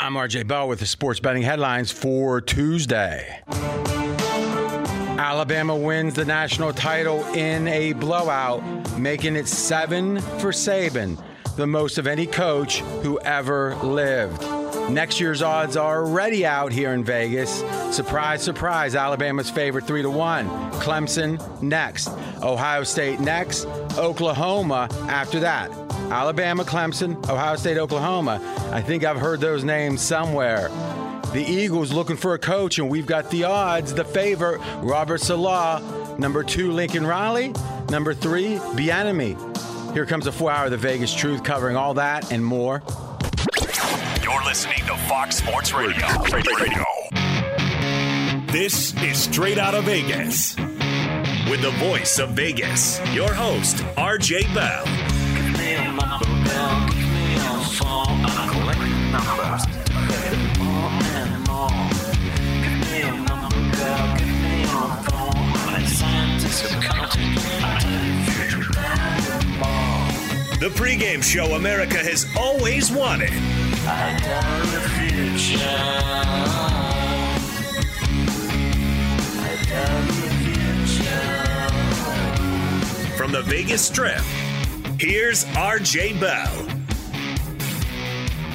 I'm RJ Bell with the sports betting headlines for Tuesday. Alabama wins the national title in a blowout, making it seven for Saban, the most of any coach who ever lived. Next year's odds are already out here in Vegas. Surprise, surprise, Alabama's favorite 3 to 1. Clemson next. Ohio State next. Oklahoma after that. Alabama, Clemson, Ohio State, Oklahoma. I think I've heard those names somewhere. The Eagles looking for a coach, and we've got the odds, the favorite, Robert Saleh. Number two, Lincoln Riley. Number three, Bieniemy. Here comes a four hour of The Vegas Truth covering all that and more. You're listening to Fox Sports Radio. Radio. This is Straight Out of Vegas. With the voice of Vegas, your host, RJ Bell. The pregame show America has always wanted. From the Vegas Strip, here's RJ Bell.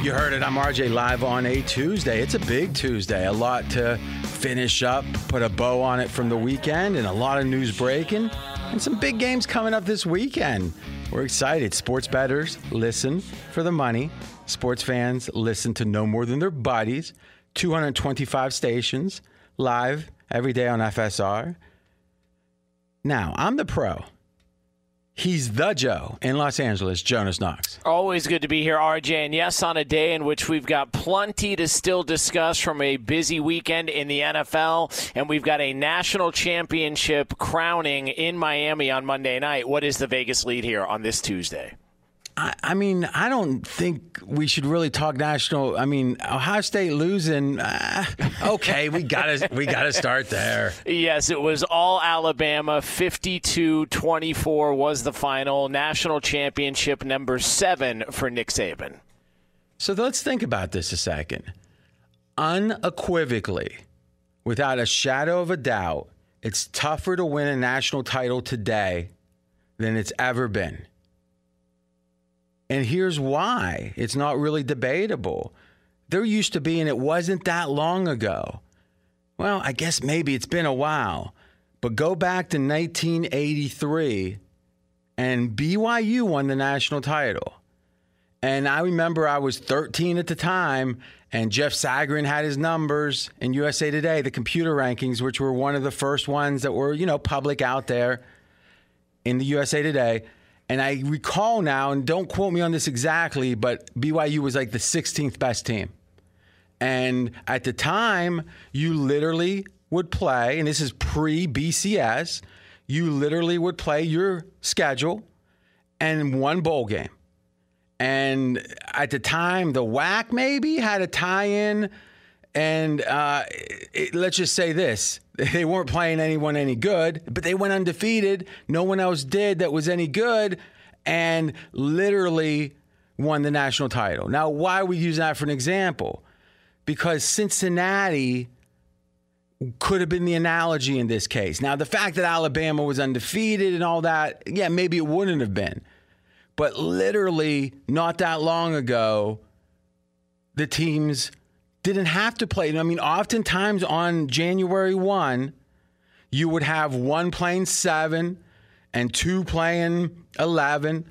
You heard it. I'm RJ live on a Tuesday. It's a big Tuesday. A lot to finish up, put a bow on it from the weekend, and a lot of news breaking, and some big games coming up this weekend. We're excited. Sports bettors listen for the money. Sports fans listen to no more than their buddies. 225 stations live every day on FSR. Now, I'm the pro. He's the Joe in Los Angeles, Jonas Knox. Always good to be here, RJ. And yes, on a day in which we've got plenty to still discuss from a busy weekend in the NFL, and we've got a national championship crowning in Miami on Monday night. What is the Vegas lead here on this Tuesday? I, I mean, I don't think we should really talk national. I mean, Ohio State losing. Uh, okay, we gotta we gotta start there. Yes, it was all Alabama. 52-24 was the final national championship number seven for Nick Saban. So let's think about this a second. Unequivocally, without a shadow of a doubt, it's tougher to win a national title today than it's ever been. And here's why it's not really debatable. There used to be, and it wasn't that long ago. Well, I guess maybe it's been a while, but go back to 1983 and BYU won the national title. And I remember I was 13 at the time, And Jeff Sagarin had his numbers in USA Today, the computer rankings, which were one of the first ones that were, you know, public out there in the USA Today. And I recall now, and don't quote me on this exactly, but BYU was like the 16th best team. And at the time, you literally would play, and this is pre BCS, you literally would play your schedule and one bowl game. And at the time, the WAC maybe had a tie in. And uh, it, let's just say this they weren't playing anyone any good, but they went undefeated. No one else did that was any good and literally won the national title. Now, why we using that for an example? Because Cincinnati could have been the analogy in this case. Now, the fact that Alabama was undefeated and all that, yeah, maybe it wouldn't have been. But literally, not that long ago, the teams didn't have to play. I mean, oftentimes on January 1, you would have one playing seven and two playing 11.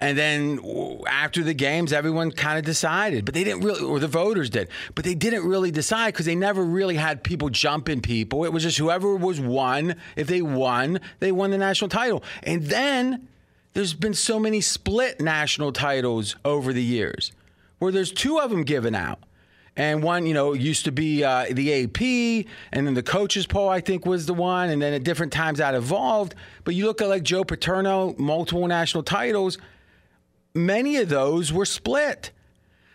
And then after the games, everyone kind of decided, but they didn't really, or the voters did, but they didn't really decide because they never really had people jumping people. It was just whoever was won. If they won, they won the national title. And then there's been so many split national titles over the years where there's two of them given out. And one, you know, used to be uh, the AP, and then the coaches poll, I think, was the one. And then at different times that evolved. But you look at like Joe Paterno, multiple national titles, many of those were split.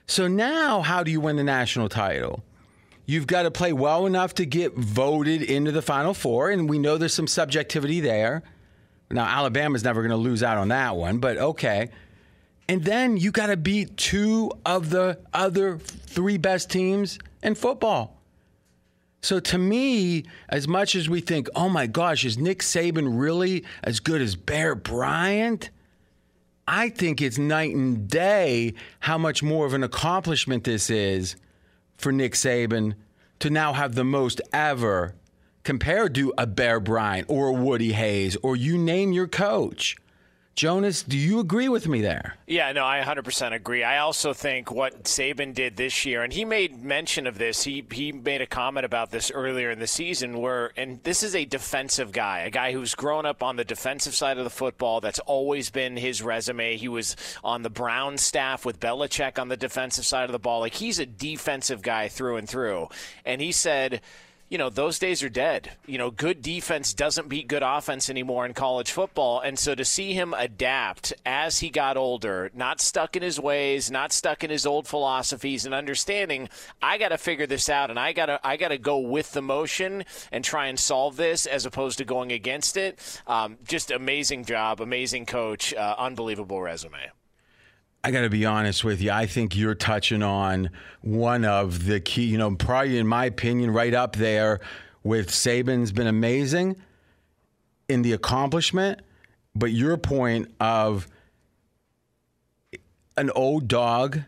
So now, how do you win the national title? You've got to play well enough to get voted into the Final Four, and we know there's some subjectivity there. Now, Alabama's never going to lose out on that one, but okay. And then you got to beat two of the other three best teams in football. So to me, as much as we think, oh my gosh, is Nick Saban really as good as Bear Bryant? I think it's night and day how much more of an accomplishment this is for Nick Saban to now have the most ever compared to a Bear Bryant or a Woody Hayes or you name your coach. Jonas, do you agree with me there? Yeah, no, I 100% agree. I also think what Saban did this year, and he made mention of this, he, he made a comment about this earlier in the season, where, and this is a defensive guy, a guy who's grown up on the defensive side of the football. That's always been his resume. He was on the Brown staff with Belichick on the defensive side of the ball. Like, he's a defensive guy through and through. And he said, you know, those days are dead. You know, good defense doesn't beat good offense anymore in college football. And so to see him adapt as he got older, not stuck in his ways, not stuck in his old philosophies and understanding, I got to figure this out and I got to I got to go with the motion and try and solve this as opposed to going against it. Um, just amazing job, amazing coach, uh, unbelievable resume. I got to be honest with you. I think you're touching on one of the key, you know, probably in my opinion, right up there with Saban's been amazing in the accomplishment. But your point of an old dog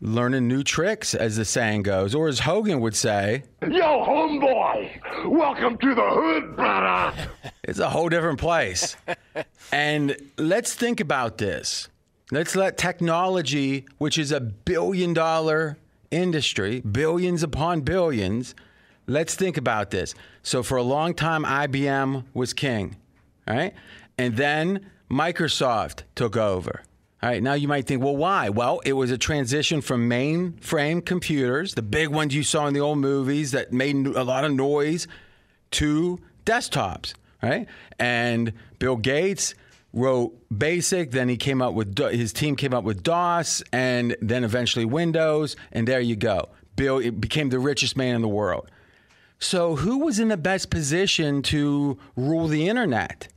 learning new tricks, as the saying goes, or as Hogan would say, Yo, homeboy, welcome to the hood, brother. it's a whole different place. and let's think about this. Let's let technology, which is a billion dollar industry, billions upon billions, let's think about this. So for a long time, IBM was king, right? And then Microsoft took over. All right, now you might think, well, why? Well, it was a transition from mainframe computers, the big ones you saw in the old movies that made a lot of noise, to desktops, right? And Bill Gates wrote BASIC, then he came up with his team came up with DOS, and then eventually Windows, and there you go. Bill became the richest man in the world. So, who was in the best position to rule the internet?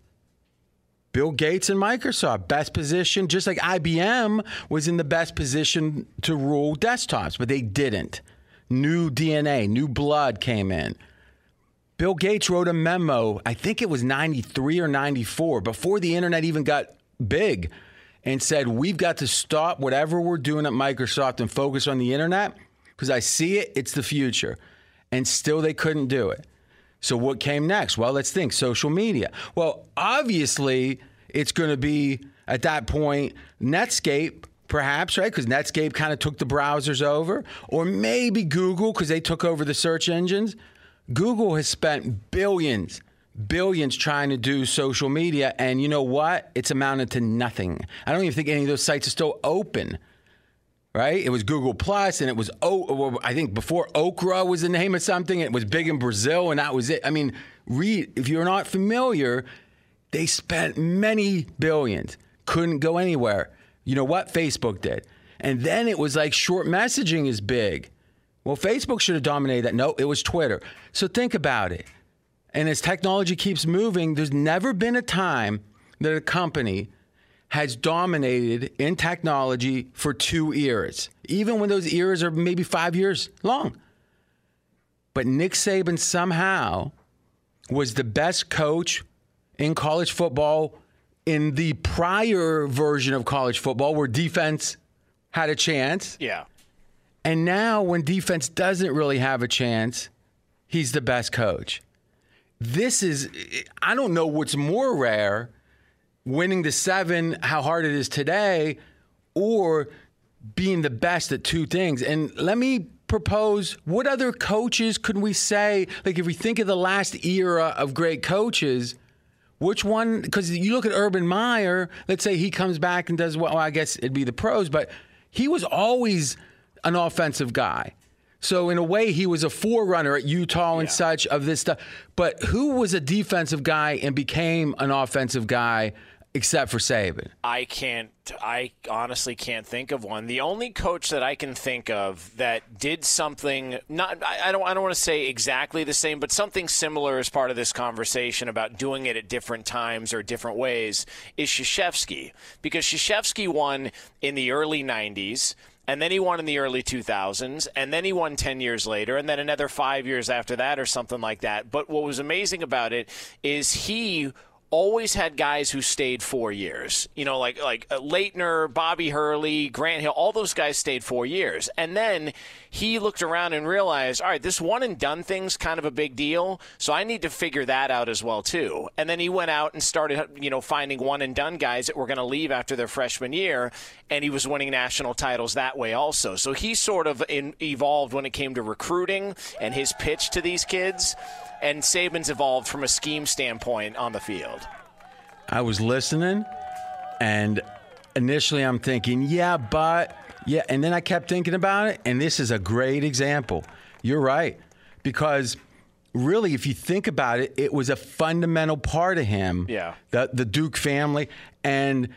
Bill Gates and Microsoft, best position, just like IBM was in the best position to rule desktops, but they didn't. New DNA, new blood came in. Bill Gates wrote a memo, I think it was 93 or 94, before the internet even got big, and said, We've got to stop whatever we're doing at Microsoft and focus on the internet because I see it, it's the future. And still they couldn't do it. So what came next? Well, let's think social media. Well, obviously, it's going to be at that point Netscape perhaps, right? Because Netscape kind of took the browsers over, or maybe Google because they took over the search engines. Google has spent billions, billions trying to do social media, and you know what? It's amounted to nothing. I don't even think any of those sites are still open. Right? It was Google Plus, and it was oh, I think before Orkut was the name of something. It was big in Brazil, and that was it. I mean, read if you're not familiar, they spent many billions, couldn't go anywhere. You know what? Facebook did. And then it was like short messaging is big. Well, Facebook should have dominated that. No, it was Twitter. So think about it. And as technology keeps moving, there's never been a time that a company has dominated in technology for two eras, even when those eras are maybe five years long. But Nick Saban somehow was the best coach in college football in the prior version of college football where defense had a chance. Yeah. And now, when defense doesn't really have a chance, he's the best coach. This is, I don't know what's more rare winning the seven, how hard it is today, or being the best at two things. And let me propose what other coaches could we say? Like, if we think of the last era of great coaches, which one? Because you look at Urban Meyer, let's say he comes back and does well, I guess it'd be the pros, but he was always an offensive guy. So in a way, he was a forerunner at Utah and Yeah. such of this stuff. But who was a defensive guy and became an offensive guy except for Saban? I can't. I honestly can't think of one. The only coach that I can think of that did something not. I I don't. I don't want to say exactly the same, but something similar as part of this conversation about doing it at different times or different ways is Krzyzewski because Krzyzewski won in the early '90s. And then he won in the early 2000s, and then he won 10 years later, and then another five years after that, or something like that. But what was amazing about it is he always had guys who stayed four years. You know, like like uh, Laettner, Bobby Hurley, Grant Hill, all those guys stayed four years. And then he looked around and realized, all right, this one and done thing's kind of a big deal, so I need to figure that out as well too. And then he went out and started, you know, finding one and done guys that were going to leave after their freshman year, and he was winning national titles that way also. So he sort of in, evolved when it came to recruiting and his pitch to these kids and Saban's evolved from a scheme standpoint on the field. I was listening, and initially I'm thinking, yeah, but, yeah. And then I kept thinking about it, and this is a great example. You're right. Because really, if you think about it, it was a fundamental part of him, Yeah. the, the Duke family. And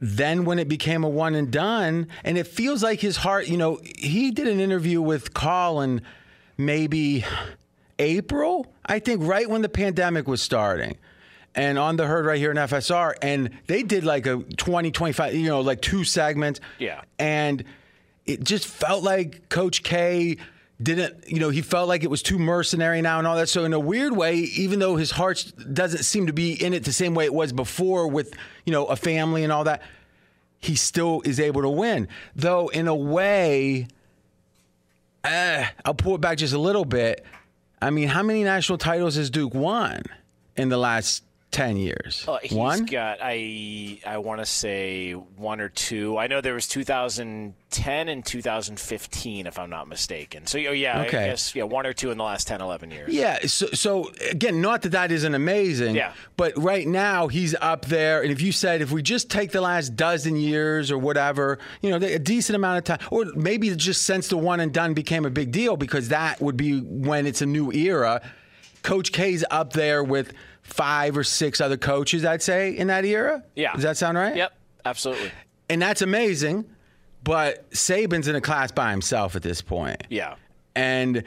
then when it became a one and done, and it feels like his heart, you know, he did an interview with Colin maybe April, I think, right when the pandemic was starting. And on the herd right here in FSR, and they did like a 20, 25, you know, like two segments. Yeah. And it just felt like Coach K didn't, you know, he felt like it was too mercenary now and all that. So in a weird way, even though his heart doesn't seem to be in it the same way it was before with, you know, a family and all that, he still is able to win. Though in a way, eh, I'll pull it back just a little bit. I mean, how many national titles has Duke won in the last 10 years? Uh, he's one? got I I want to say one or two. I know there was 2010 and 2015 if I'm not mistaken. So oh, yeah, Okay. I guess yeah, one or two in the last 10 11 years. Yeah. So, so again, not that that isn't amazing. Yeah. But right now he's up there, and if you said if we just take the last dozen years or whatever, you know, a decent amount of time, or maybe just since the one and done became a big deal because that would be when it's a new era. Coach K's up there with five or six other coaches, I'd say, in that era. Yeah. Does that sound right? Yep, absolutely. And that's amazing. But Saban's in a class by himself at this point. Yeah. And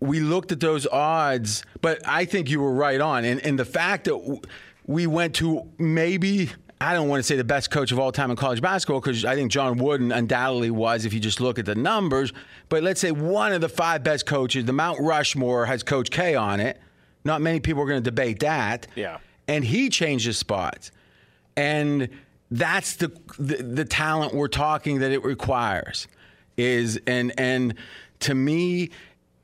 we looked at those odds, but I think you were right on. And, and the fact that we went to maybe, I don't want to say the best coach of all time in college basketball, because I think John Wooden undoubtedly was if you just look at the numbers. But let's say one of the five best coaches, the Mount Rushmore has Coach K on it. Not many people are going to debate that. Yeah. And he changes spots. And that's the, the the talent we're talking that it requires is and and to me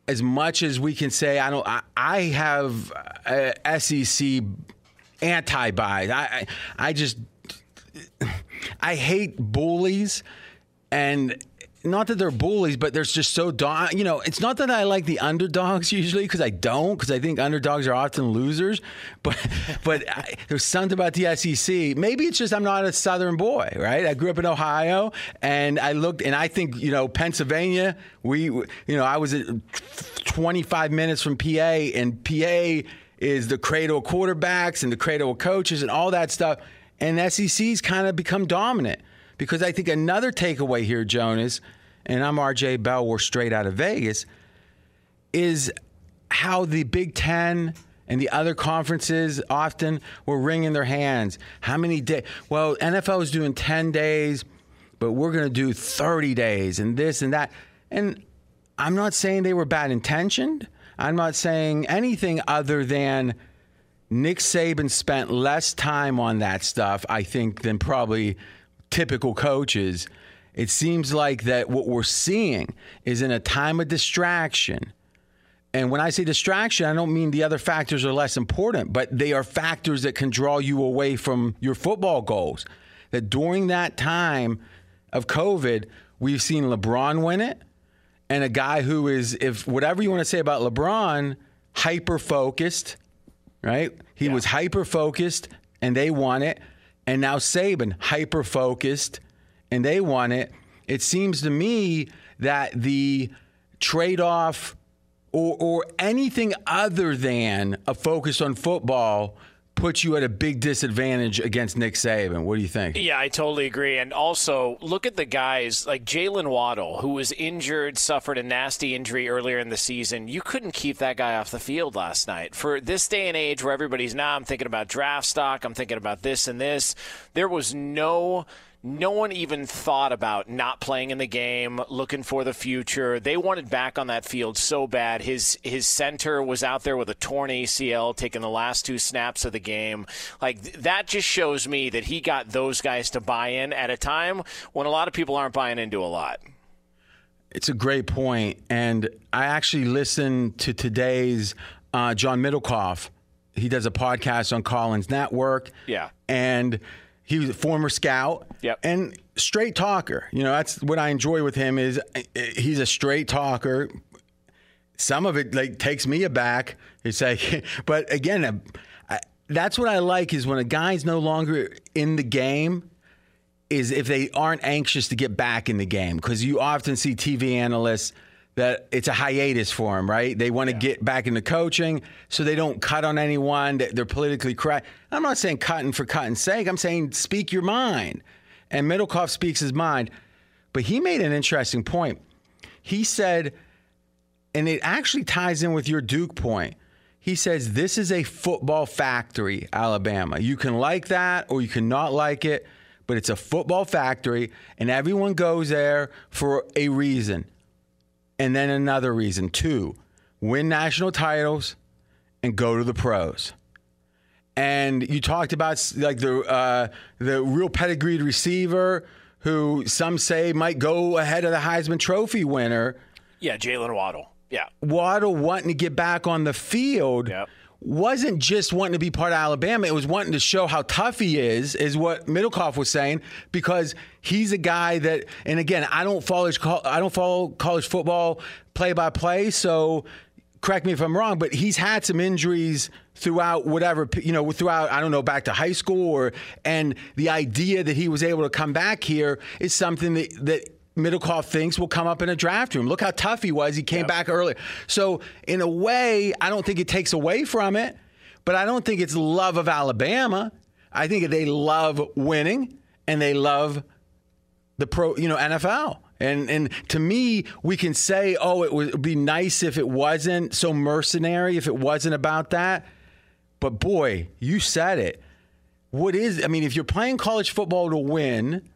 as much as we can say I don't I, I have uh, SEC anti bias I, I I just I hate bullies, and not that they're bullies, but they're just so dog. You know, it's not that I like the underdogs usually because I don't, because I think underdogs are often losers. But but I, there's something about the SEC. Maybe it's just I'm not a Southern boy, right? I grew up in Ohio, and I looked, and I think you know Pennsylvania. We, you know, I was at 25 minutes from PA, and PA is the cradle of quarterbacks and the cradle of coaches and all that stuff. And SEC's kind of become dominant because I think another takeaway here, Jonas, and I'm RJ Bell, we're straight out of Vegas, is how the Big Ten and the other conferences often were wringing their hands. How many days? Well, NFL is doing 10 days, but we're going to do 30 days and this and that. And I'm not saying they were bad intentioned. I'm not saying anything other than Nick Saban spent less time on that stuff, I think, than probably typical coaches. It seems like that what we're seeing is in a time of distraction. And when I say distraction, I don't mean the other factors are less important, but they are factors that can draw you away from your football goals. That during that time of COVID, we've seen LeBron win it and a guy who is, if whatever you want to say about LeBron, hyper focused, right? He yeah. was hyper focused and they won it. And now Saban, hyper focused and they won it. It seems to me that the trade off or, or anything other than a focus on football puts you at a big disadvantage against Nick Saban. What do you think? Yeah, I totally agree. And also, look at the guys like Jaylen Waddle, who was injured, suffered a nasty injury earlier in the season. You couldn't keep that guy off the field last night. For this day and age where everybody's now, I'm thinking about draft stock, I'm thinking about this and this, there was no no one even thought about not playing in the game, looking for the future. They wanted back on that field so bad. His his center was out there with a torn ACL, taking the last two snaps of the game. Like that just shows me that he got those guys to buy in at a time when a lot of people aren't buying into a lot. It's a great point, and I actually listened to today's uh, John Middlekauff. He does a podcast on Collins Network. Yeah, and he was a former scout. Yep. And straight talker. You know, that's what I enjoy with him is eh, he's a straight talker. Some of it like takes me aback. It's like, but again, I, that's what I like is when a guy's no longer in the game. Is if they aren't anxious to get back in the game because you often see TV analysts that it's a hiatus for them, right? They want to yeah. get back into coaching, so they don't cut on anyone. They're politically correct. I'm not saying cutting for cutting's sake. I'm saying speak your mind. And Middlekauff speaks his mind. But he made an interesting point. He said, and it actually ties in with your Duke point. He says, This is a football factory, Alabama. You can like that or you can not like it, but it's a football factory, and everyone goes there for a reason. And then another reason, two, win national titles and go to the pros. And you talked about like the uh, the real pedigreed receiver who some say might go ahead of the Heisman Trophy winner. Yeah, Jaylen Waddle. Yeah, Waddle wanting to get back on the field. Yep wasn't just wanting to be part of Alabama. It was wanting to show how tough he is, is what Middlekauff was saying, because he's a guy that. And again, I don't follow I don't follow college football play by play, so correct me if I'm wrong, but he's had some injuries throughout whatever you know throughout I don't know back to high school or and the idea that he was able to come back here is something that that Middlekauff thinks will come up in a draft room. Look how tough he was. He came yep. back early. So, in a way, I don't think it takes away from it, but I don't think it's love of Alabama. I think they love winning and they love the pro, you know, NFL. And and to me, we can say, oh, it would be nice if it wasn't so mercenary, if it wasn't about that. But boy, you said it. What is I mean, if you're playing college football to win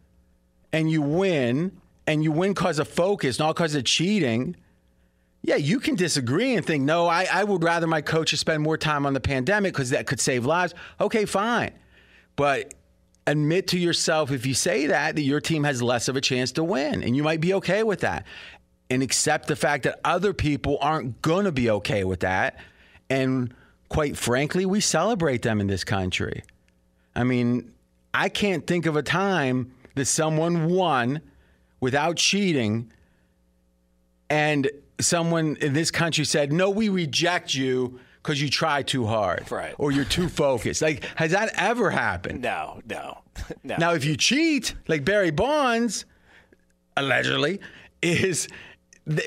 and you win and you win because of focus, not because of cheating, yeah, you can disagree and think, no, I, I would rather my coaches spend more time on the pandemic because that could save lives. Okay, fine. But admit to yourself if you say that, that your team has less of a chance to win. And you might be okay with that. And accept the fact that other people aren't going to be okay with that. And quite frankly, we celebrate them in this country. I mean, I can't think of a time that someone won without cheating and someone in this country said, "No, we reject you." Because you try too hard, Right. Or you're too focused. Like, has that ever happened? No, no, no. Now, if you cheat, like Barry Bonds, allegedly, is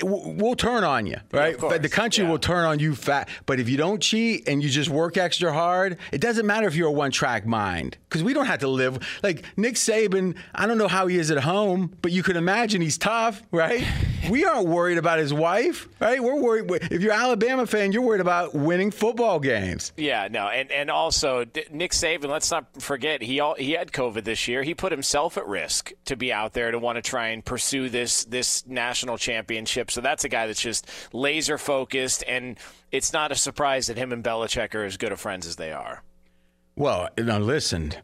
we'll turn on you, right? but the country yeah. will turn on you fat. But if you don't cheat and you just work extra hard, it doesn't matter if you're a one-track mind because we don't have to live like Nick Saban. I don't know how he is at home, but you can imagine he's tough, right? we aren't worried about his wife, right? We're worried. If you're Alabama fan, you're worried about winning football games. Yeah, no, and and also Nick Saban. Let's not forget he all, he had COVID this year. He put himself at risk to be out there to want to try and pursue this this national championship. So that's a guy that's just laser focused, and it's not a surprise that him and Belichick are as good of friends as they are. Well, now listen,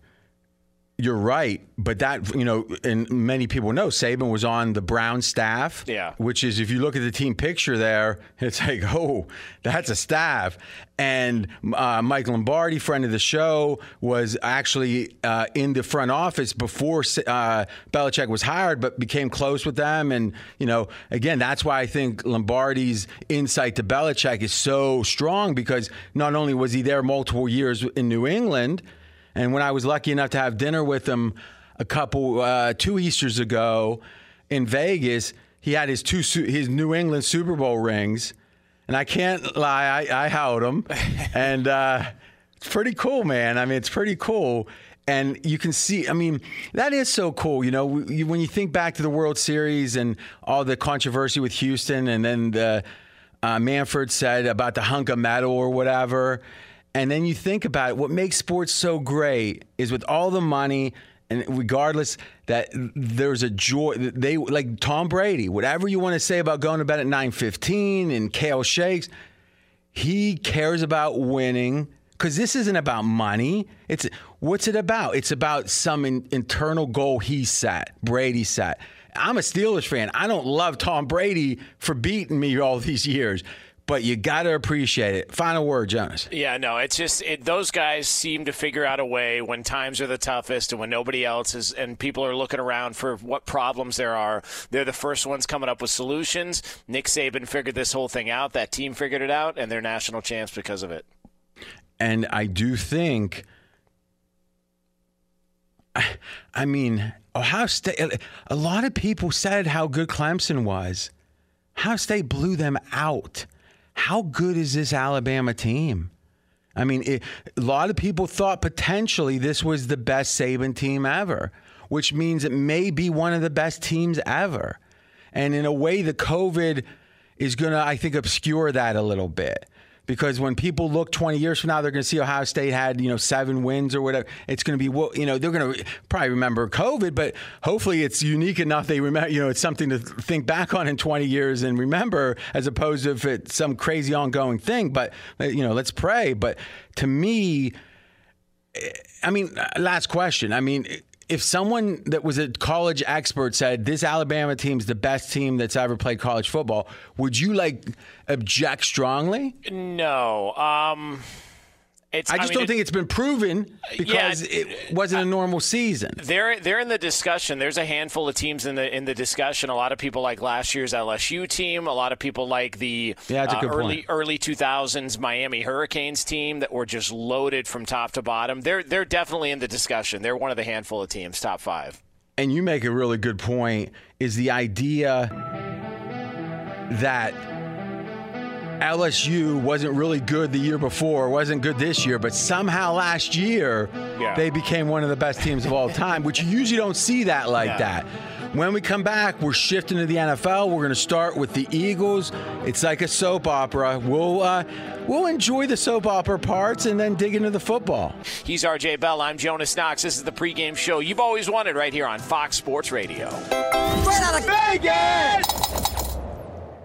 you're right, but that you know, and many people know Saban was on the Brown staff. Yeah. Which is, if you look at the team picture there, it's like, oh, that's a staff. And uh, Mike Lombardi, friend of the show, was actually uh, in the front office before uh, Belichick was hired, but became close with them. And you know, again, that's why I think Lombardi's insight to Belichick is so strong because not only was he there multiple years in New England. And when I was lucky enough to have dinner with him a couple, uh, two Easters ago in Vegas, he had his two his New England Super Bowl rings, and I can't lie, I, I held them, and uh, it's pretty cool, man. I mean, it's pretty cool. And you can see, I mean, that is so cool. You know, when you think back to the World Series and all the controversy with Houston, and then the uh, Manfred said about the hunk of metal or whatever. And then you think about it, what makes sports so great is with all the money and regardless that there's a joy they like Tom Brady, whatever you want to say about going to bed at 9:15 and kale shakes, he cares about winning because this isn't about money. It's what's it about? It's about some in, internal goal he set, Brady set. I'm a Steelers fan. I don't love Tom Brady for beating me all these years, but you got to appreciate it. Final word, Jonas. Yeah, no, it's just it, those guys seem to figure out a way when times are the toughest and when nobody else is, and people are looking around for what problems there are. They're the first ones coming up with solutions. Nick Saban figured this whole thing out. That team figured it out, and they're national champs because of it. And I do think, I mean, Ohio State, a lot of people said how good Clemson was. Ohio State blew them out. How good is this Alabama team? I mean, it, a lot of people thought potentially this was the best Saban team ever, which means it may be one of the best teams ever. And in a way, the COVID is going to, I think, obscure that a little bit. Because when people look 20 years from now, they're going to see Ohio State had, you know, seven wins or whatever. It's going to be, you know, they're going to probably remember COVID, but hopefully it's unique enough they remember, you know, it's something to think back on in 20 years and remember as opposed to if it's some crazy ongoing thing. But, uh, you know, let's pray. But to me, eh, I mean, uh, last question. I mean, if someone that was a college expert said this Alabama team's the best team that's ever played college football, would you like object strongly? No, um, it's. I just mean, don't it- think it's been proven because Yeah, it wasn't a normal season. They're they're in the discussion. There's a handful of teams in the in the discussion. A lot of people like last year's LSU team. A lot of people like the Yeah, uh, early point. early 2000s Miami Hurricanes team that were just loaded from top to bottom. They're they're definitely in the discussion. They're one of the handful of teams, top five. and you make a really good point is the idea that LSU wasn't really good the year before, wasn't good this year, but somehow last year Yeah. they became one of the best teams of all time, which you usually don't see that like Yeah. that. When we come back, we're shifting to the NFL. We're going to start with the Eagles. It's like a soap opera. We'll uh, we'll enjoy the soap opera parts and then dig into the football. He's RJ Bell. I'm Jonas Knox. This is the pregame show you've always wanted right here on Fox Sports Radio.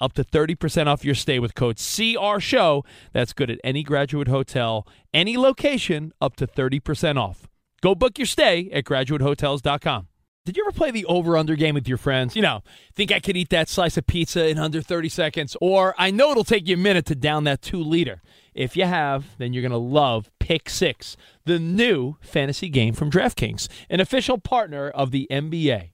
up to 30% off your stay with code CR Show. That's good at any graduate hotel, any location, up to 30% off. Go book your stay at graduatehotels.com. Did you ever play the over under game with your friends? You know, think I could eat that slice of pizza in under 30 seconds? Or I know it'll take you a minute to down that two liter. If you have, then you're going to love Pick Six, the new fantasy game from DraftKings, an official partner of the NBA.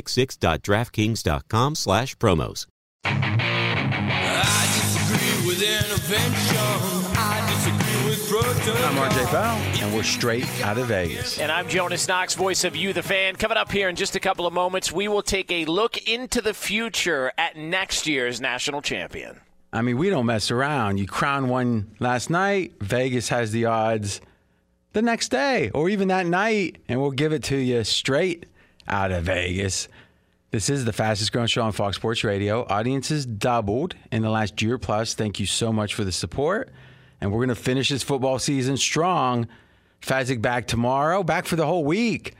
pick6.draftkings.com slash promos. I'm RJ Bell, and we're straight out of Vegas. And I'm Jonas Knox, voice of You, the fan. Coming up here in just a couple of moments, we will take a look into the future at next year's national champion. I mean, we don't mess around. You crown one last night, Vegas has the odds the next day or even that night, and we'll give it to you straight out of Vegas. This is the fastest growing show on Fox Sports Radio. Audiences doubled in the last year plus. Thank you so much for the support. And we're going to finish this football season strong. Fezzik back tomorrow, back for the whole week.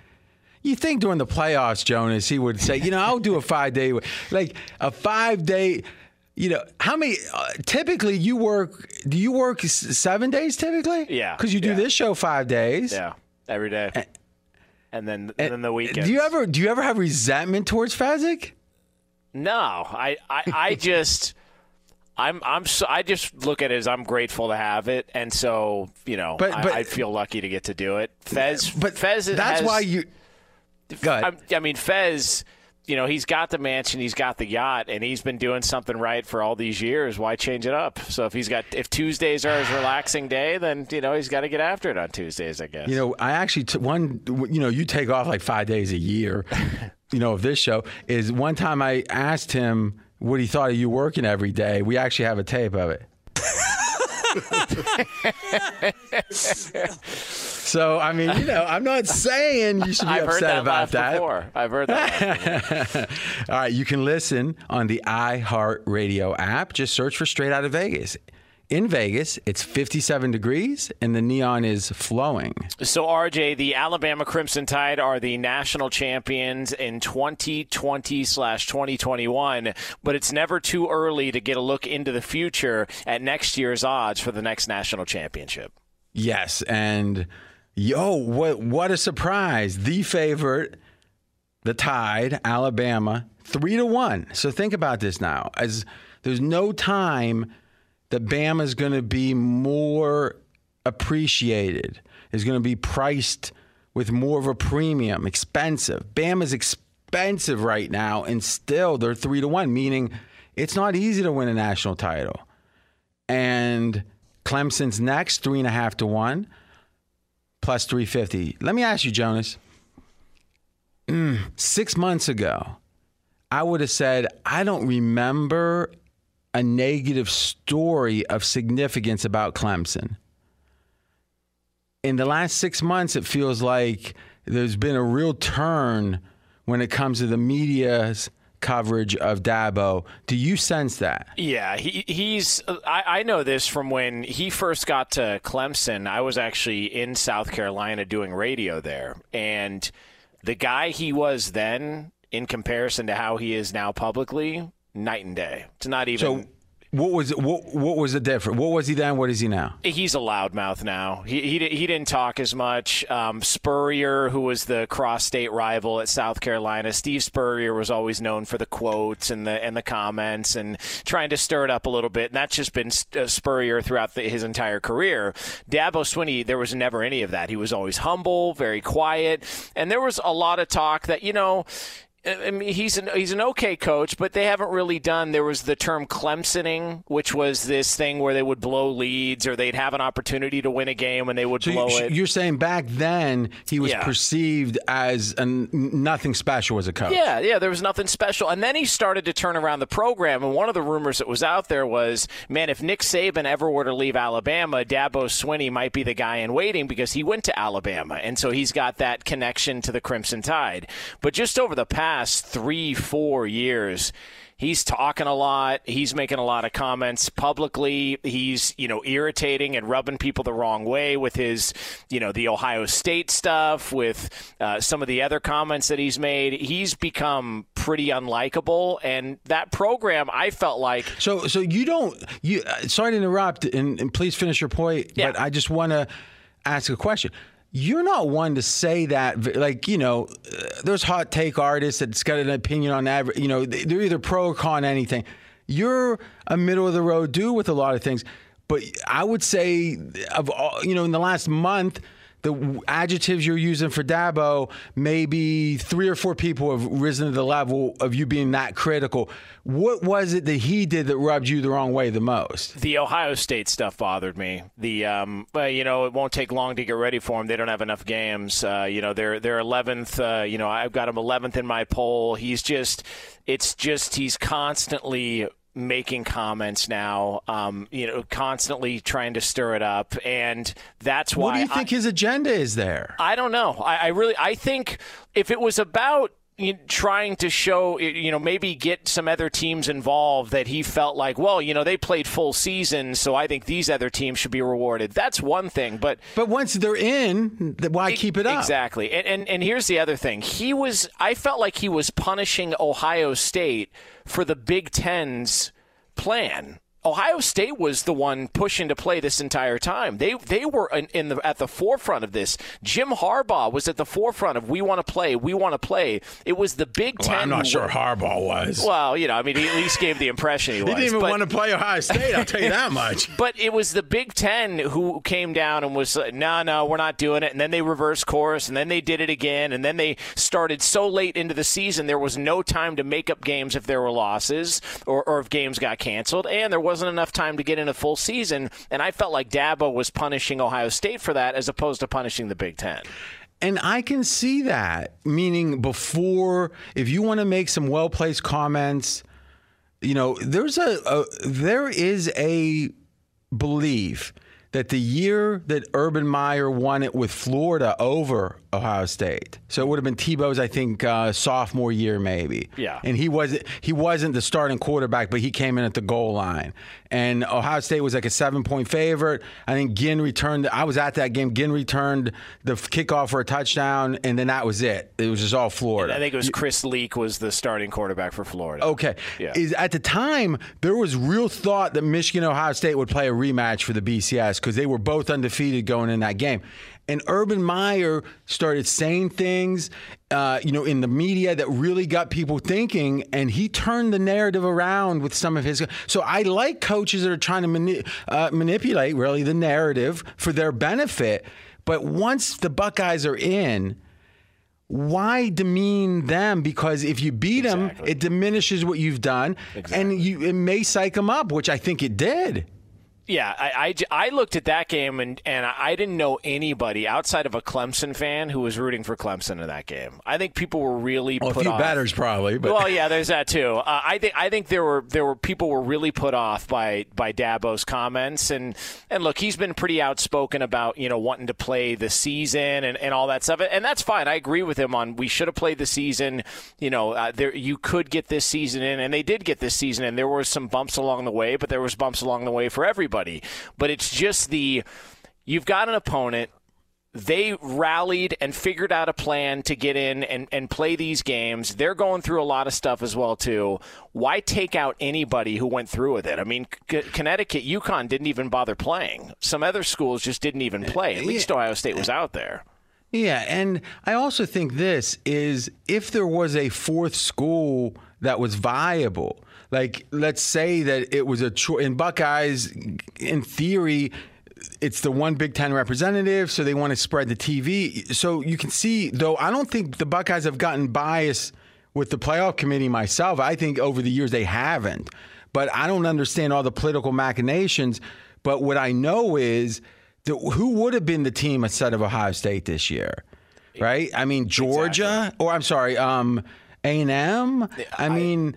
You think during the playoffs, Jonas, he would say, you know, I'll do a five day, like a five day, you know, how many, uh, typically you work, do you work seven days typically? Yeah, Because you do yeah. this show five days. Yeah, every day. And then, eh, and then the weekend. Do you ever, do you ever have resentment towards Fezzik? No, I, I, I just, I'm I'm so, I just look at it as I'm grateful to have it, and so you know, But- but- I, I feel lucky to get to do it. Fez, But Fez, that's has- why you. Go ahead. I'm- I mean, Fez, you know, he's got the mansion, he's got the yacht, and he's been doing something right for all these years. Why change it up? So if he's got, if Tuesdays are his relaxing day, then you know he's got to get after it on Tuesdays, I guess. You know, I actually t- one. You know, you take off like five days a year. you know, of this show is one time I asked him what he thought of you working every day. We actually have a tape of it. So I mean, you know, I'm not saying you should be I've upset that about that. before. I've heard that. All right, you can listen on the iHeartRadio app. Just search for Straight Out of Vegas. In Vegas, it's 57 degrees and the neon is flowing. So, RJ, the Alabama Crimson Tide are the national champions in 2020 slash 2021, but it's never too early to get a look into the future at next year's odds for the next national championship. Yes, and yo, what what a surprise! The favorite, the Tide, Alabama, three to one. So think about this now. As there's no time that Bama's going to be more appreciated. Is going to be priced with more of a premium, expensive. Bama's expensive right now, and still they're three to one, meaning it's not easy to win a national title. And Clemson's next, three and a half to one, plus 350. Let me ask you, Jonas. Mm, six months ago, I would have said, I don't remember a negative story of significance about Clemson. In the last six months, it feels like there's been a real turn when it comes to the media's coverage of Dabo. Do you sense that? Yeah, he he's. I, I know this from when he first got to Clemson. I was actually in South Carolina doing radio there, and the guy he was then, in comparison to how he is now publicly, night and day. It's not even. So, what was what what was the difference? What was he then? What is he now? He's a loudmouth now. He he, he didn't talk as much. Um, Spurrier, who was the cross-state rival at South Carolina, Steve Spurrier was always known for the quotes and the and the comments and trying to stir it up a little bit. And that's just been uh, Spurrier throughout the, his entire career. Dabo Swinney, there was never any of that. He was always humble, very quiet, and there was a lot of talk that you know. I mean, he's an he's an okay coach, but they haven't really done. There was the term Clemsoning, which was this thing where they would blow leads or they'd have an opportunity to win a game and they would So blow you, it. you're saying back then he was Yeah. perceived as an, nothing special as a coach. Yeah, yeah, there was nothing special. And then he started to turn around the program. And one of the rumors that was out there was, man, if Nick Saban ever were to leave Alabama, Dabo Swinney might be the guy in waiting because he went to Alabama. And so he's got that connection to the Crimson Tide. But just over the past three, four years, He's talking a lot. He's making a lot of comments publicly. He's, you know, irritating and rubbing people the wrong way with his, you know, the Ohio State stuff, with uh, some of the other comments that he's made. He's become pretty unlikable. And that program, I felt like. So, so you don't. You uh, sorry to interrupt, and, and please finish your point. But I just want to ask a question. You're not one to say that, like you know, uh, there's hot take artists that's got an opinion on that. You know, they- they're either pro or con anything. You're a middle of the road dude with a lot of things, but I would say of all, you know, in the last month. The adjectives you're using for Dabo, maybe three or four people have risen to the level of you being that critical. What was it that he did that rubbed you the wrong way the most? The Ohio State stuff bothered me. The um, well, you know, it won't take long to get ready for them. They don't have enough games. Uh, you know, they're they're 11th. Uh, you know, I've got him 11th in my poll. He's just, it's just he's constantly making comments now. Um, you know, constantly trying to stir it up, and that's why. What do you I- think his agenda is there? I don't know. I, I really, I think if it was about trying to show, you know, maybe get some other teams involved that he felt like, well, you know, they played full season, so I think these other teams should be rewarded. That's one thing, but but once they're in, why keep it up? Exactly. And, and and here's the other thing. He was, I felt like he was punishing Ohio State for the Big Ten's plan Ohio State was the one pushing to play this entire time. They they were in, in, the at the forefront of this. Jim Harbaugh was at the forefront of we want to play, we want to play. It was the Big Ten. Well, I'm not sure Harbaugh was. Well, you know, I mean, he at least gave the impression he was. he didn't even but, want to play Ohio State. I'll tell you that much. But it was the Big Ten who came down and was like, no, no, we're not doing it. And then they reversed course, and then they did it again, and then they started so late into the season there was no time to make up games if there were losses or, or if games got canceled, and there wasn't enough time to get in a full season. And I felt like Dabo was punishing Ohio State for that as opposed to punishing the Big Ten. And I can see that. Meaning, before, if you want to make some well placed comments, you know, there's a, a there is a belief that the year that Urban Meyer won it with Florida over Ohio State, so it would have been Tebow's, I think, uh, sophomore year maybe. Yeah. And he wasn't he wasn't the starting quarterback, but he came in at the goal line. And Ohio State was like a seven point favorite. I think Ginn returned. I was at that game. Ginn returned the kickoff for a touchdown, and then that was it. It was just all Florida. I think it was Chris Leak was the starting quarterback for Florida. Okay. Yeah. Is at the time there was real thought that Michigan Ohio State would play a rematch for the BCS because they were both undefeated going in that game. And Urban Meyer started saying things, uh, you know, in the media that really got people thinking, and he turned the narrative around with some of his. So I like coaches that are trying to mani- uh, manipulate really the narrative for their benefit. But once the Buckeyes are in, why demean them? Because if you beat them, it diminishes what you've done, and you it may psych them up, which I think it did. Yeah, I, I, I, looked at that game and, and I didn't know anybody outside of a Clemson fan who was rooting for Clemson in that game. I think people were really well, put a few off. batters probably, but well, yeah, there's that too. Uh, I think I think there were there were people were really put off by by Dabo's comments and and look, he's been pretty outspoken about you know wanting to play the season and, and all that stuff, and that's fine. I agree with him on we should have played the season. You know, uh, there you could get this season in, and they did get this season in. There were some bumps along the way, but there was bumps along the way for everybody. But it's just the you've got an opponent. They rallied and figured out a plan to get in and, and play these games. They're going through a lot of stuff as well too. Why take out anybody who went through with it? I mean, C- Connecticut, UConn didn't even bother playing. Some other schools just didn't even uh, play. At least Ohio State was uh, out there. Yeah, and I also think this is if there was a fourth school that was viable, like let's say that it was a cho- in Buckeyes, in theory, it's the one Big Ten representative, so they want to spread the TV. So you can see, though, I don't think the Buckeyes have gotten biased with the playoff committee myself. I think over the years they haven't, but I don't understand all the political machinations. But what I know is that who would have been the team instead of Ohio State this year, right? I mean Georgia, exactly. or I'm sorry, um, A and M. I mean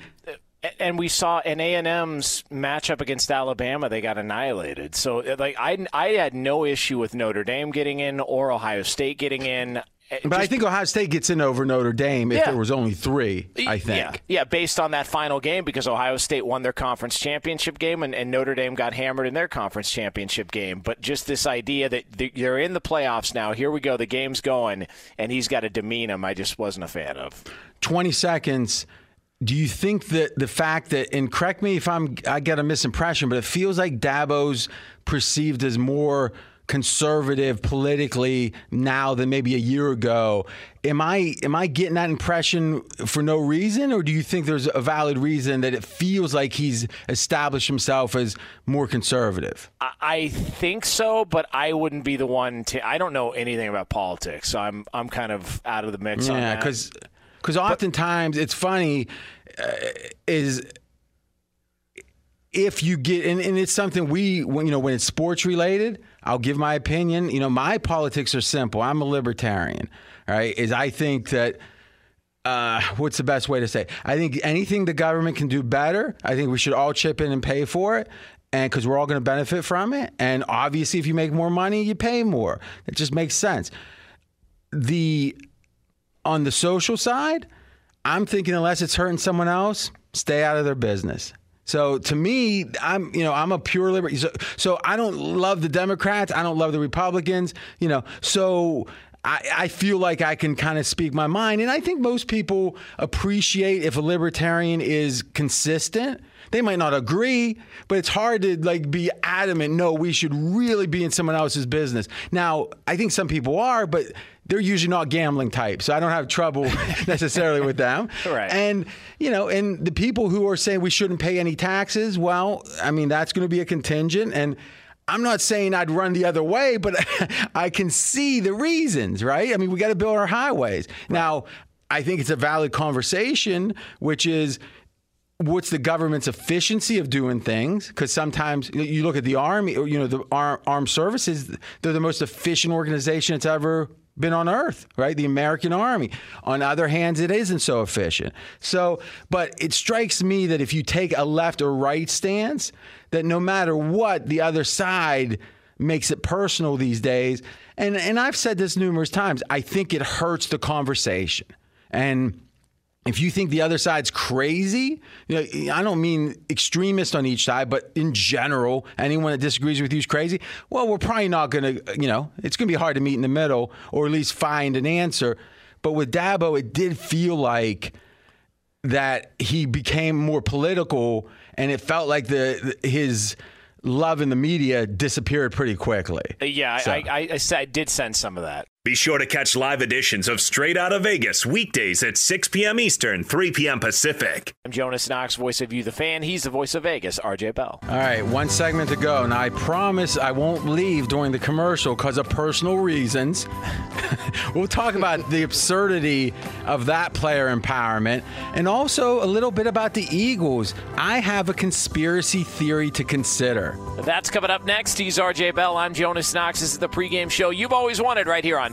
and we saw an A&M's matchup against Alabama they got annihilated. So uh, like I I had no issue with Notre Dame getting in or Ohio State getting in. Uh, but Just, I think Ohio State gets in over Notre Dame if yeah. there was only three. I think. Yeah. yeah, based on that final game because Ohio State won their conference championship game and, and Notre Dame got hammered in their conference championship game. But just this idea that they're in the playoffs now. Here we go. The game's going, and he's got to demean him. I just wasn't a fan of. Twenty seconds do you think that the fact that and correct me if I'm I get a misimpression, but it feels like Dabo's perceived as more conservative politically now than maybe a year ago. Am I am I getting that impression for no reason, or do you think there's a valid reason that it feels like he's established himself as more conservative? I think so, but I wouldn't be the one to. I don't know anything about politics, so I'm I'm kind of out of the mix. Yeah, because because oftentimes it's funny uh, is if you get and, and, it's something we when you know when it's sports related i'll give my opinion. You know my politics are simple. I'm a libertarian right? Is i think that uh, what's the best way to say i think anything the government can do better i think we should all chip in and pay for it and because we're all going to benefit from it. And obviously if you make more money you pay more. It just makes sense. The on the social side, I'm thinking unless it's hurting someone else, stay out of their business. So to me, I'm you know I'm a pure liberty. So, so I don't love the Democrats. I don't love the Republicans. You know, so I, I feel like I can kind of speak my mind. And I think most people appreciate if a libertarian is consistent. They might not agree, but it's hard to like be adamant. No, we should really be in someone else's business. Now, I think some people are, but they're usually not gambling types, so I don't have trouble necessarily with them. Right. And you know, and the people who are saying we shouldn't pay any taxes, well, I mean, that's going to be a contingent, and I'm not saying I'd run the other way, but I can see the reasons, right? I mean, we got to build our highways. Now, I think it's a valid conversation, which is what's the government's efficiency of doing things because sometimes you look at the army or you know the armed services they're the most efficient organization that's ever been on earth right? The american army. On other hands it isn't so efficient. So but it strikes me that if you take a left or right stance that no matter what the other side makes it personal these days. And and I've said this numerous times. I think it hurts the conversation. And if you think the other side's crazy, you know, I don't mean extremist on each side, but in general, anyone that disagrees with you is crazy. Well, we're probably not going to, you know, it's going to be hard to meet in the middle or at least find an answer. But with Dabo, it did feel like that he became more political, and it felt like the his love in the media disappeared pretty quickly. Yeah, So- I, I, I, I did sense some of that. Be sure to catch live editions of Straight Outta Vegas weekdays at 6 p.m. Eastern, 3 p.m. Pacific. I'm Jonas Knox, voice of you, the fan. He's the voice of Vegas, RJ Bell. All right, one segment to go. Now, I promise I won't leave during the commercial because of personal reasons. we'll talk about the absurdity of that player empowerment and also a little bit about the Eagles. I have a conspiracy theory to consider. That's coming up next. He's RJ Bell. I'm Jonas Knox. This is the pregame show you've always wanted right here on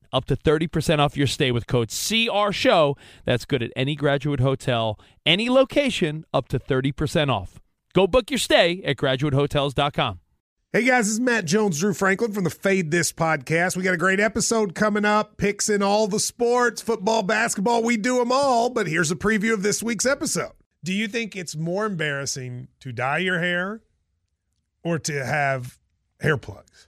up to 30% off your stay with code CR Show. That's good at any graduate hotel, any location, up to 30% off. Go book your stay at graduatehotels.com. Hey guys, this is Matt Jones, Drew Franklin from the Fade This podcast. We got a great episode coming up, picks in all the sports, football, basketball, we do them all. But here's a preview of this week's episode. Do you think it's more embarrassing to dye your hair or to have hair plugs?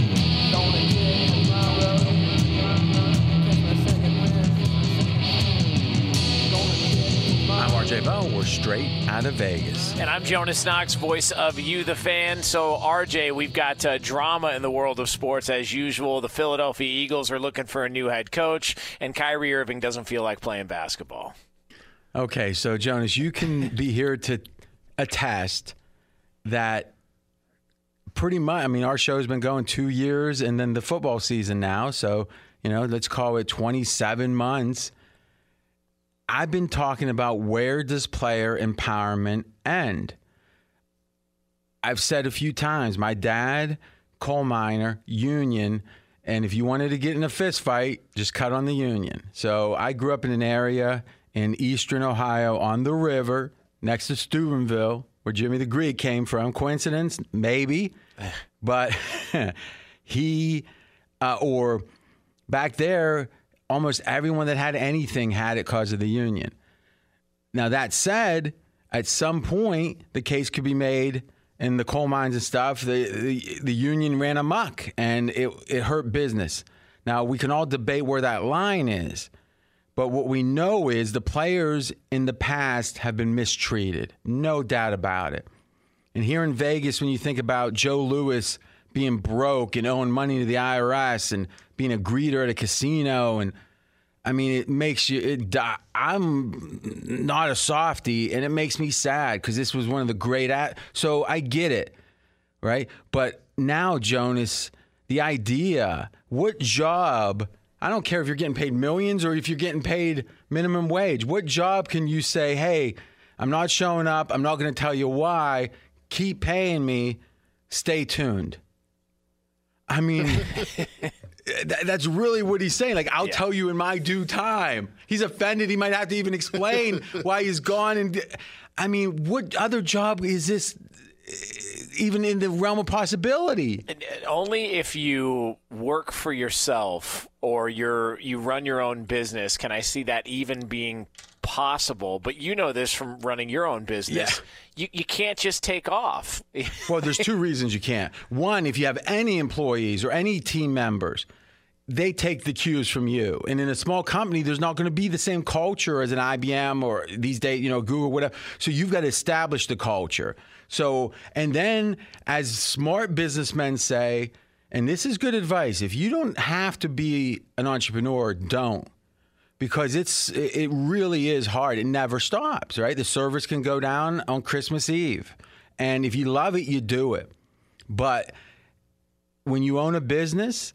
RJ We're straight out of Vegas. And I'm Jonas Knox, voice of You, the fan. So, RJ, we've got uh, drama in the world of sports as usual. The Philadelphia Eagles are looking for a new head coach, and Kyrie Irving doesn't feel like playing basketball. Okay, so, Jonas, you can be here to attest that pretty much, I mean, our show's been going two years and then the football season now. So, you know, let's call it 27 months I've been talking about where does player empowerment end? I've said a few times, my dad, coal miner, union, and if you wanted to get in a fist fight, just cut on the union. So I grew up in an area in eastern Ohio on the river next to Steubenville, where Jimmy the Greek came from. Coincidence? Maybe. but he, uh, or back there, almost everyone that had anything had it because of the union. Now, that said, at some point, the case could be made in the coal mines and stuff. The, the, the union ran amok and it, it hurt business. Now, we can all debate where that line is. But what we know is the players in the past have been mistreated, no doubt about it. And here in Vegas, when you think about Joe Louis being broke and owing money to the IRS and being a greeter at a casino and I mean, it makes you. It, I'm not a softy, and it makes me sad because this was one of the great. At, so I get it, right? But now, Jonas, the idea, what job? I don't care if you're getting paid millions or if you're getting paid minimum wage. What job can you say, hey, I'm not showing up. I'm not going to tell you why. Keep paying me. Stay tuned. I mean, that's really what he's saying. Like, I'll yeah. tell you in my due time. He's offended. He might have to even explain why he's gone. And I mean, what other job is this? Even in the realm of possibility. Only if you work for yourself or you're you run your own business can I see that even being possible. But you know this from running your own business. Yeah. You, you can't just take off. well, there's two reasons you can't. One, if you have any employees or any team members, they take the cues from you. And in a small company, there's not going to be the same culture as an IBM or these days, you know, Google, whatever. So you've got to establish the culture. So, and then as smart businessmen say, and this is good advice if you don't have to be an entrepreneur, don't because it's it really is hard. It never stops, right? The service can go down on Christmas Eve. And if you love it, you do it. But when you own a business,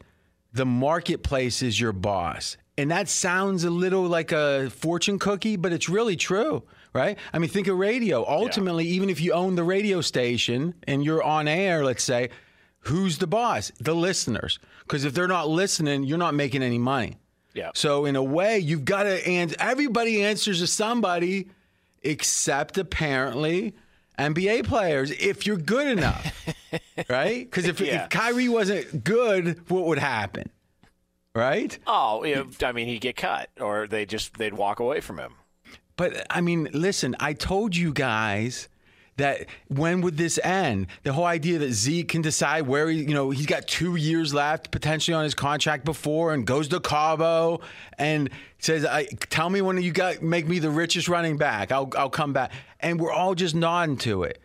the marketplace is your boss. And that sounds a little like a fortune cookie, but it's really true, right? I mean, think of radio. Ultimately, yeah. even if you own the radio station and you're on air, let's say, who's the boss? The listeners. Because if they're not listening, you're not making any money. Yeah. So in a way, you've got to and Everybody answers to somebody, except apparently NBA players. If you're good enough, right? Because if, yeah. if Kyrie wasn't good, what would happen? Right? Oh, I mean, he'd get cut, or they just they'd walk away from him. But I mean, listen, I told you guys that when would this end? The whole idea that Zeke can decide where he, you know, he's got two years left potentially on his contract before and goes to Cabo and says, I, tell me when you got, make me the richest running back. I'll, I'll come back. And we're all just nodding to it.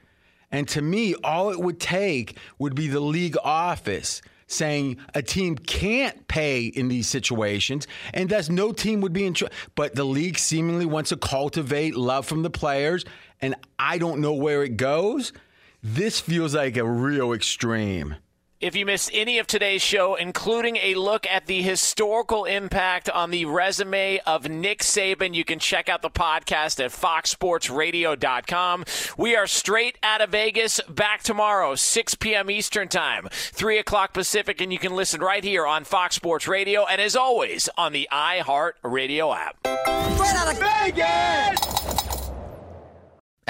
And to me, all it would take would be the league office saying a team can't pay in these situations, and thus no team would be in trouble. But the league seemingly wants to cultivate love from the players, and I don't know where it goes. This feels like a real extreme. If you missed any of today's show, including a look at the historical impact on the resume of Nick Saban, you can check out the podcast at foxsportsradio.com. We are straight out of Vegas, back tomorrow, 6 p.m. Eastern Time, 3 o'clock Pacific, and you can listen right here on Fox Sports Radio and as always on the iHeart Radio app. Straight out of Vegas!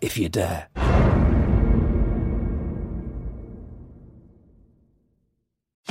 if you dare.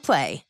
Play.